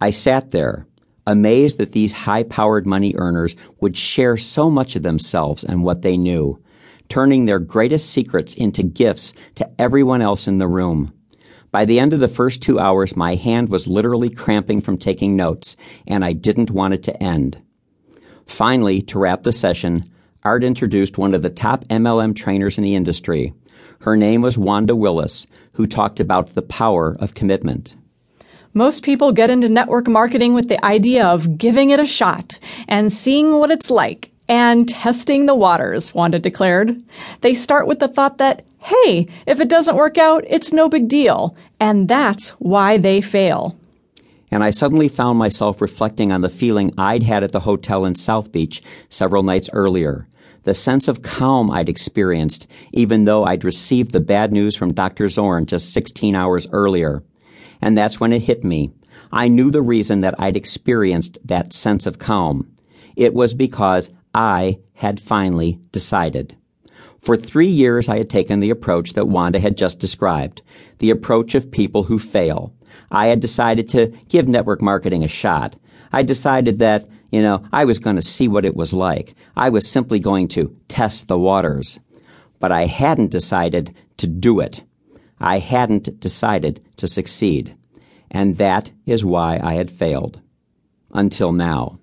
I sat there, amazed that these high powered money earners would share so much of themselves and what they knew, turning their greatest secrets into gifts to everyone else in the room. By the end of the first two hours, my hand was literally cramping from taking notes, and I didn't want it to end. Finally, to wrap the session, Art introduced one of the top MLM trainers in the industry. Her name was Wanda Willis, who talked about the power of commitment. Most people get into network marketing with the idea of giving it a shot and seeing what it's like and testing the waters, Wanda declared. They start with the thought that, hey, if it doesn't work out, it's no big deal. And that's why they fail. And I suddenly found myself reflecting on the feeling I'd had at the hotel in South Beach several nights earlier. The sense of calm I'd experienced, even though I'd received the bad news from Dr. Zorn just 16 hours earlier. And that's when it hit me. I knew the reason that I'd experienced that sense of calm. It was because I had finally decided. For three years, I had taken the approach that Wanda had just described, the approach of people who fail. I had decided to give network marketing a shot. I decided that, you know, I was going to see what it was like. I was simply going to test the waters. But I hadn't decided to do it. I hadn't decided to succeed. And that is why I had failed. Until now.